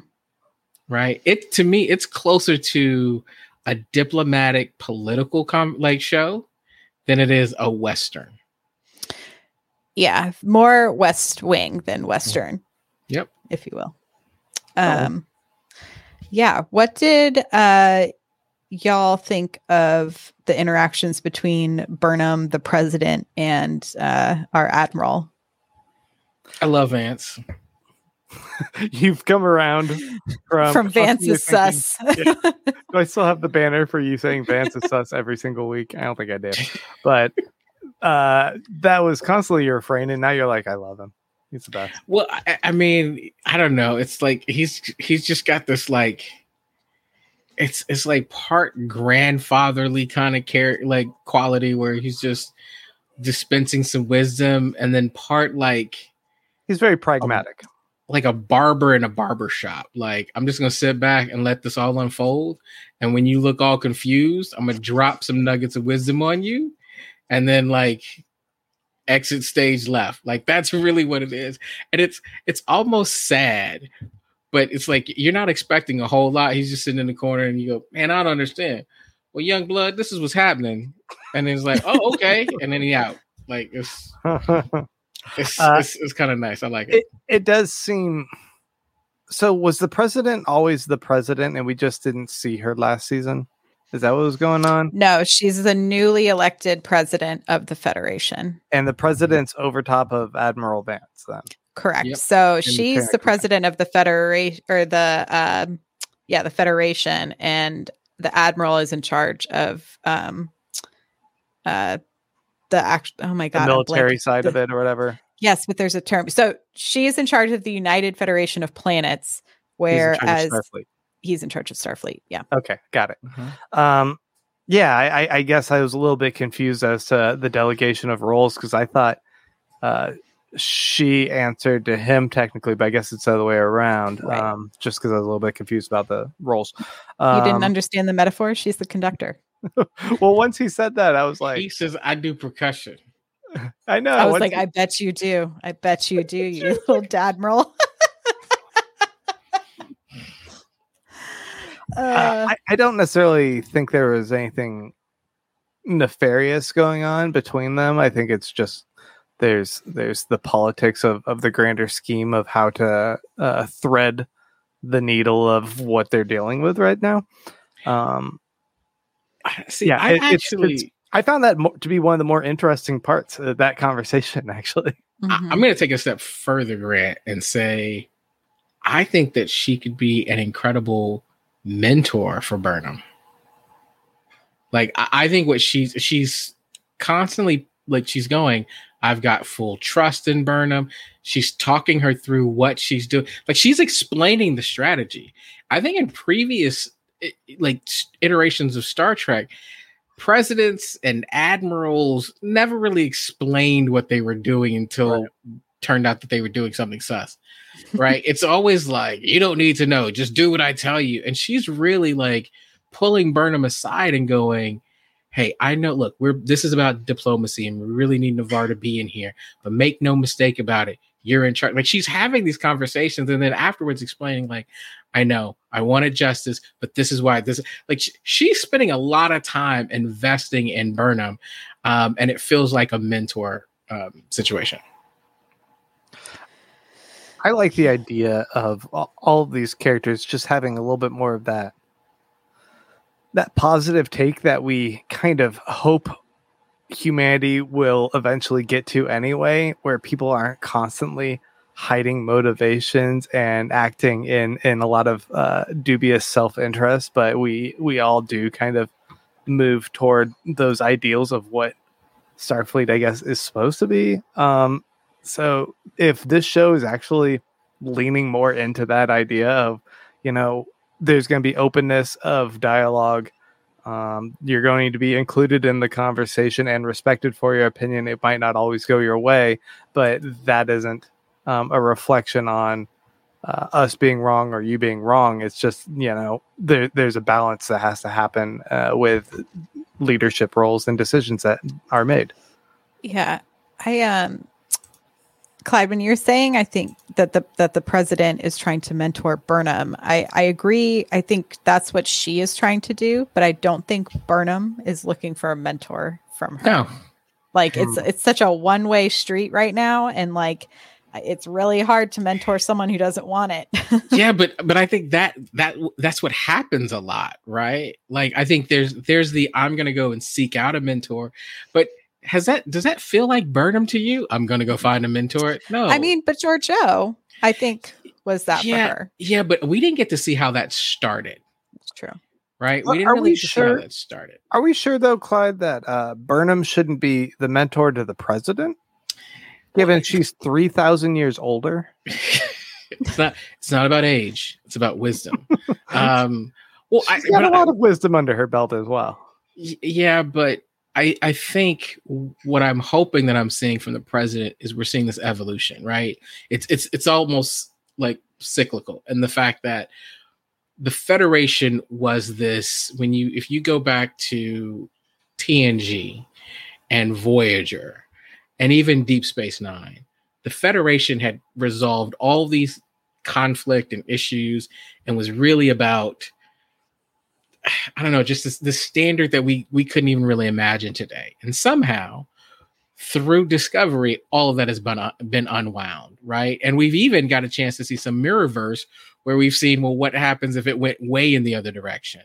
right it to me it's closer to a diplomatic political com- like show than it is a western yeah more west wing than western Yep. if you will Oh. um yeah what did uh y'all think of the interactions between burnham the president and uh our admiral i love vance You've come around from from us you vance's thinking- sus Yeah. Do I still have the banner for you saying Vance is sus every single week? I don't think I did, But uh that was constantly your refrain, and now you're like, I love him. He's the best. well I, I mean i don't know it's like he's he's just got this like it's it's like part grandfatherly kind of care like quality where he's just dispensing some wisdom and then part like He's very pragmatic. like a barber in a barber shop. Like I'm just gonna sit back and let this all unfold. And when you look all confused, I'm gonna drop some nuggets of wisdom on you, and then like exit stage left. Like that's really what it is. And it's it's almost sad, but it's like you're not expecting a whole lot. He's just sitting in the corner and you go, Man, I don't understand. Well, young blood, this is what's happening. And it's like, oh, okay. and then he out. Like it's it's Uh, it's, it's kind of nice. I like it. it it does seem so was the president always the president and we just didn't see her last season is that what was going on no she's the newly elected president of the federation and the president's over top of admiral vance then Correct. Yep. So she's the character. president of the federation or the um yeah, the federation and the admiral is in charge of um uh the act oh my god. I'm military blanking. side of it or whatever. Yes, but there's a term. So she is in charge of the United Federation of Planets, He's in of whereas Starfleet. he's in charge of Starfleet. Yeah. Okay, got it. Um, yeah, I, I- I guess I was a little bit confused as to the delegation of roles because I thought uh, she answered to him technically, but I guess it's the other way around. Right. Um, just because I was a little bit confused about the roles. You Um, didn't understand the metaphor? She's the conductor. well, once he said that, I was like, he says I do percussion. I know. I was once like, he- I bet you do. I bet you do, you little dadmiral. Uh, uh, I, I don't necessarily think there was anything nefarious going on between them. I think it's just there's there's the politics of, of the grander scheme of how to uh, thread the needle of what they're dealing with right now. Um, See, Yeah, I it- actually it's- I found that mo- to be one of the more interesting parts of that conversation. Actually, I, mhm. I'm going to take a step further, Grant, and say I think that she could be an incredible mentor for Burnham. Like I, I think what she's she's constantly like she's going. I've got full trust in Burnham. She's talking her through what she's doing. Like she's explaining the strategy. I think in previous like iterations of Star Trek, presidents and admirals never really explained what they were doing until turned out that they were doing something sus. Right? it's always like, you don't need to know, just do what I tell you. And she's really like pulling Burnham aside and going, Hey, I know, look, we're this is about diplomacy and we really need Ni'Var to be in here, but make no mistake about it. You're in charge. Like she's having these conversations and then afterwards explaining, like, I know I wanted justice, but this is why this like sh- she's spending a lot of time investing in Burnham, um, and it feels like a mentor um, situation. I like the idea of all of these characters just having a little bit more of that that positive take that we kind of hope humanity will eventually get to anyway where people aren't constantly hiding motivations and acting in in a lot of uh, dubious self-interest but we we all do kind of move toward those ideals of what starfleet i guess is supposed to be. Um so if this show is actually leaning more into that idea of you know there's going to be openness of dialogue. Um, you're going to be included in the conversation and respected for your opinion. It might not always go your way but that isn't um, a reflection on uh, us being wrong or you being wrong. It's just you know there, there's a balance that has to happen uh, with leadership roles and decisions that are made. Yeah. I um Clyde, when you're saying I think that the that the president is trying to mentor Burnham, I, I agree. I think that's what she is trying to do, but I don't think Burnham is looking for a mentor from her. No, Like it's it's such a one way street right now, and like it's really hard to mentor someone who doesn't want it. yeah, but but I think that that that's what happens a lot, right? Like I think there's there's the I'm gonna go and seek out a mentor, but has that does that feel like Burnham to you? I'm gonna go find a mentor. No, I mean, but Georgiou, I think was that yeah, for her. yeah, but we didn't get to see how that started, It's true. right? Well, we didn't are really we get see how sure? that started. Are we sure though, Clyde, that uh, Burnham shouldn't be the mentor to the president, given she's three thousand years older? it's not it's not about age; it's about wisdom. um, well, I, She's got but a I- lot of wisdom under her belt as well. Y- yeah, but I I think what I'm hoping that I'm seeing from the president is we're seeing this evolution, right? It's it's it's almost like cyclical, and the fact that the Federation was this when you if you go back to TNG and Voyager and even Deep Space Nine, the Federation had resolved all these conflict and issues and was really about I don't know, just this, this standard that we we couldn't even really imagine today. And somehow, through discovery, all of that has been uh, been unwound, right? And we've even got a chance to see some mirrorverse where we've seen, well, what happens if it went way in the other direction?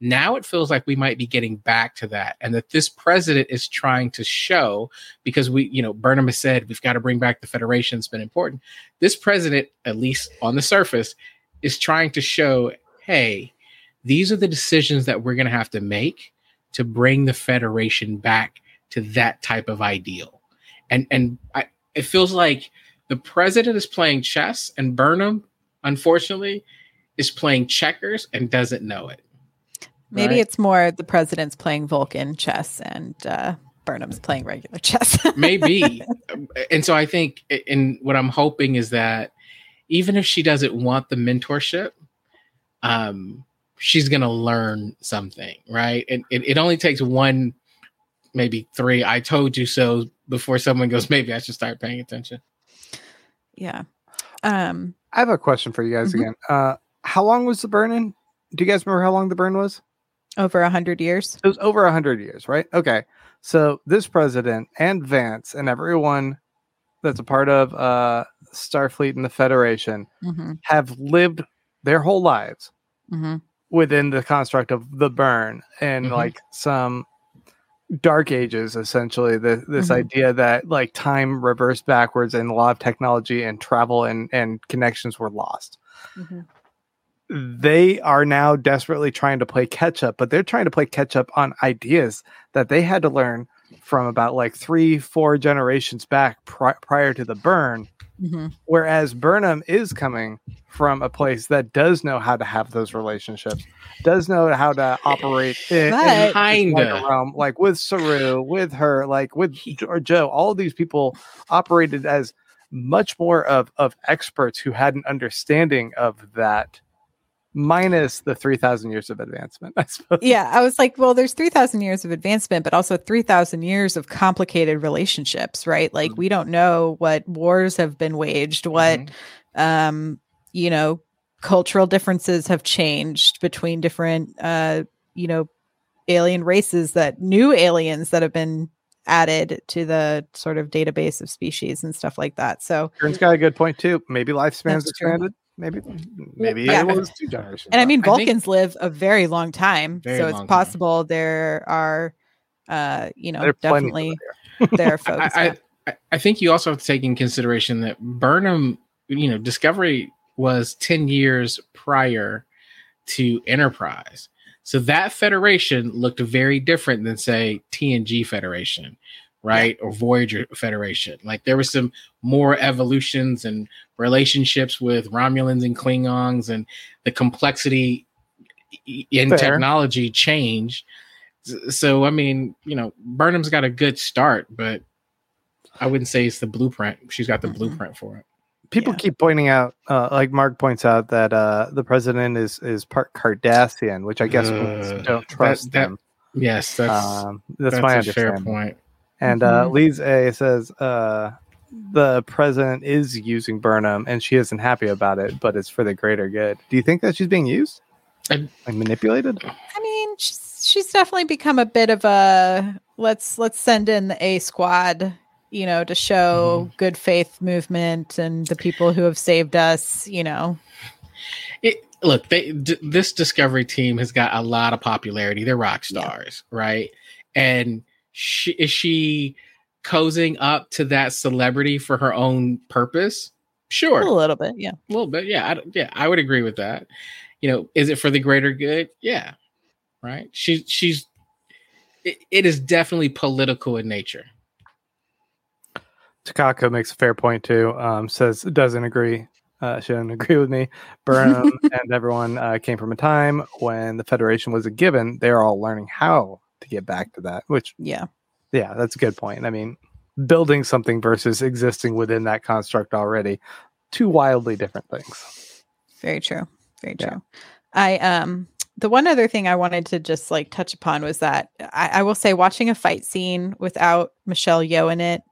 Now it feels like we might be getting back to that, and that this president is trying to show because we, you know, Burnham has said we've got to bring back the Federation. It's been important. This president, at least on the surface, is trying to show, hey, these are the decisions that we're going to have to make to bring the Federation back to that type of ideal. And and I, it feels like the president is playing chess, and Burnham, unfortunately, is playing checkers and doesn't know it. Maybe Right. it's more the president's playing Vulcan chess and uh, Burnham's playing regular chess. maybe and so i think and what i'm hoping is that even if she doesn't want the mentorship um she's gonna learn something right and it, it only takes one maybe three i told you so before someone goes maybe i should start paying attention yeah. Um, I have a question for you guys Mhm. again. Uh, how long was the burn in? Do you guys remember how long the burn was? over a hundred years. It was over a hundred years, right? Okay. So this president and Vance and everyone that's a part of uh, Starfleet and the Federation hmm have lived their whole lives hmm within the construct of the burn and Mhm. like some dark ages essentially the, this Mhm. idea that like time reversed backwards and a lot of technology and travel and and connections were lost hmm they are now desperately trying to play catch up, but they're trying to play catch up on ideas that they had to learn from about like three, four generations back pri- prior to the burn. hmm Whereas Burnham is coming from a place that does know how to have those relationships, does know how to operate in, in Kinda. realm, like with Saru, with her, like with or Joe. All of these people operated as much more of of experts who had an understanding of that minus the 3000 years of advancement i suppose Yeah, I was like, well, there's 3,000 years of advancement, but also 3,000 years of complicated relationships, right? Like, we don't know what wars have been waged, what, um, you know, cultural differences have changed between different, uh, you know, alien races that new aliens that have been added to the sort of database of species and stuff like that. So, Kieran's got a good point too maybe lifespans That's true. Expanded maybe maybe Yeah. it was two generations and I mean, I think- Vulcans live a very long time, Very so it's long time. possible there are, uh, you know, There definitely there are folks. I, I, I think you also have to take in consideration that Burnham, you know, Discovery was 10 years prior to Enterprise. So that Federation looked very different than, say, TNG Federation, right? Or Voyager Federation. Like there was some more evolutions and relationships with Romulans and Klingons, and the complexity in Fair. technology change. So, I mean, you know, Burnham's got a good start, but I wouldn't say it's the blueprint. She's got the Mhm. blueprint for it. people Yeah. keep pointing out uh, like mark points out that uh the president is is part cardassian which i guess Uh, don't that- trust that- them Yes, that's um that's, that's, my a fair point. And uh, Mhm. Lise A says uh, the president is using Burnham, and she isn't happy about it, but it's for the greater good. Do you think that she's being used, And like manipulated? I mean, she's, she's definitely become a bit of a let's let's send in the A squad, you know, to show mm-hmm. good faith movement and the people who have saved us, you know. It, look, they, d- this Discovery team has got a lot of popularity. They're rock stars, right? And she, is she cozying up to that celebrity for her own purpose? Sure, A little bit, yeah. a little bit. Yeah, I, yeah, I would agree with that. You know, is it for the greater good? Yeah, right. She, she's. It, it is definitely political in nature. Takako makes a fair point too. Um, says doesn't agree. Uh, she doesn't agree with me. Burnham and everyone uh, came from a time when the Federation was a given. They're all learning how to get back to that. Which, Yeah. Yeah, that's a good point. I mean, building something versus existing within that construct already, two wildly different things. Very true. Very Yeah. true. I um the one other thing I wanted to just like touch upon was that I, I will say watching a fight scene without Michelle Yeoh in it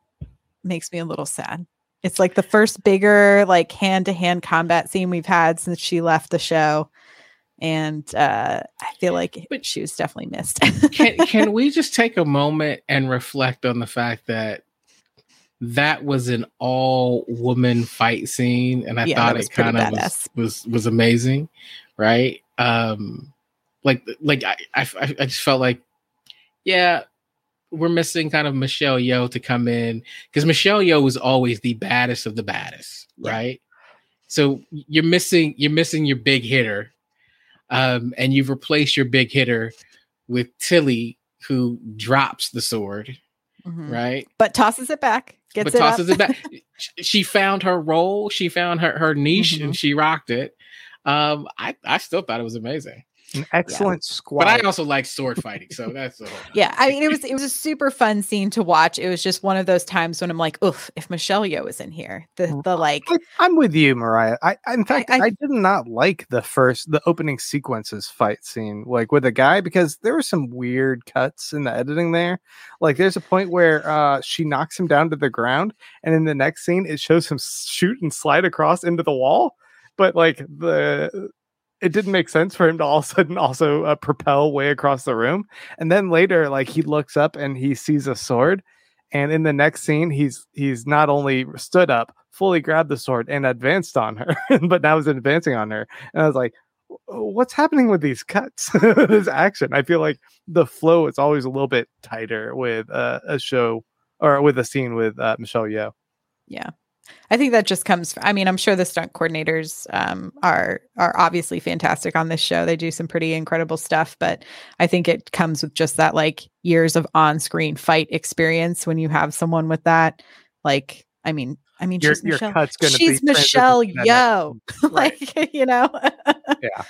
makes me a little sad. It's like the first bigger like hand to hand combat scene we've had since she left the show. And uh I feel like But- she was definitely missed. can can we just take a moment and reflect on the fact that that was an all woman fight scene and i Yeah, thought it kind of was, was was amazing right um like like I I, I just felt like yeah we're missing kind of Michelle Yeoh to come in because Michelle Yeoh was always the baddest of the baddest, Yeah. right? So you're missing you're missing your big hitter, um, and you've replaced your big hitter with Tilly, who drops the sword, Mhm. right? But tosses it back. Gets but it tosses up. it back. She found her role, she found her her niche, Mhm. and she rocked it. Um, I I still thought it was amazing, An excellent squad. but I also like sword fighting, so that's the whole. Yeah, I mean, it was it was a super fun scene to watch. It was just one of those times when I'm like, "Oof!" If Michelle Yeoh was in here, the the like, I, I'm with you, Mariah. I, I in fact, I, I- did not like the first, the opening sequences fight scene, like with a guy, because there were some weird cuts in the editing there. Like, there's a point where uh, she knocks him down to the ground, and in the next scene, it shows him shoot and slide across into the wall. But like the, it didn't make sense for him to all of a sudden also uh, propel way across the room. And then later, like he looks up and he sees a sword, and in the next scene, he's he's not only stood up, fully grabbed the sword, and advanced on her, but now is advancing on her. And I was like, what's happening with these cuts? this action. I feel like the flow is always a little bit tighter with uh, a show or with a scene with uh, Michelle Yeoh. yeah, I think that just comes. I mean, I'm sure the stunt coordinators um, are are obviously fantastic on this show. They do some pretty incredible stuff, but I think it comes with just that like years of on screen fight experience when you have someone with that. Like, I mean, I mean, Your she's your Michelle. cut's gonna She's be Michelle transitioned to that next Yeoh. scene. Right. like, you know. Yeah.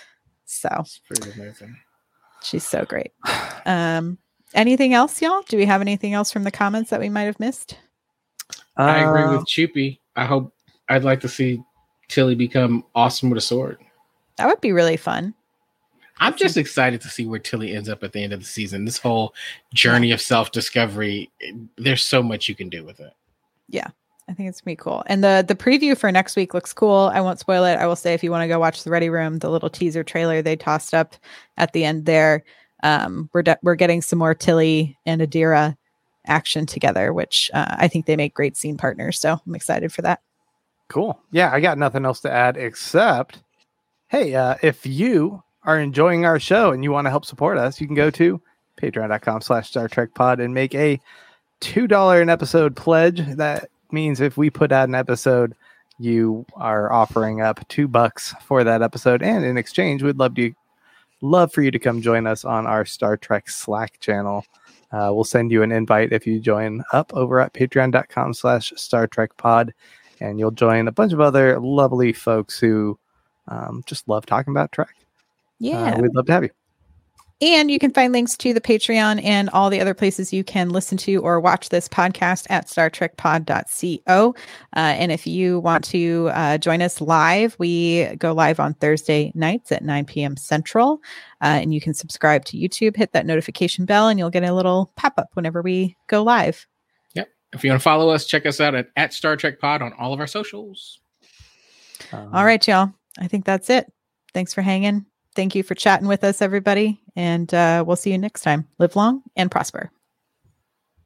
So It's pretty amazing. she's so great. Um, anything else, y'all? Do we have anything else from the comments that we might have missed? I agree Uh, with Choopy. I hope I'd like to see Tilly become awesome with a sword. That would be really fun. I'm just excited to see where Tilly ends up at the end of the season. This whole journey of self discovery, there's so much you can do with it. Yeah, I think it's gonna be cool. And the the preview for next week looks cool. I won't spoil it. I will say if you want to go watch the Ready Room, the little teaser trailer they tossed up at the end there, um, we're de- we're getting some more Tilly and Adira action together, which uh, I think they make great scene partners. So I'm excited for that. Cool. Yeah, I got nothing else to add except hey, uh, if you are enjoying our show and you want to help support us, you can go to patreon.com slash Star Trek Pod and make a $2 an episode pledge. That means if we put out an episode, you are offering up two bucks for that episode. And in exchange, we'd love to love for you to come join us on our Star Trek Slack channel. Uh, we'll send you an invite if you join up over at patreon.com slash Star Trek Pod and you'll join a bunch of other lovely folks who um, just love talking about Trek. Yeah. Uh, we'd love to have you. And you can find links to the Patreon and all the other places you can listen to or watch this podcast at StarTrekPod.co. Uh, and if you want to uh, join us live, we go live on Thursday nights at 9 p.m. Central. Uh, and you can subscribe to YouTube, hit that notification bell, and you'll get a little pop up whenever we go live. Yep. If you want to follow us, check us out at, at Star Trek Pod on all of our socials. Um, All right, y'all. I think that's it. Thanks for hanging. Thank you for chatting with us, everybody. And uh, we'll see you next time. Live long and prosper.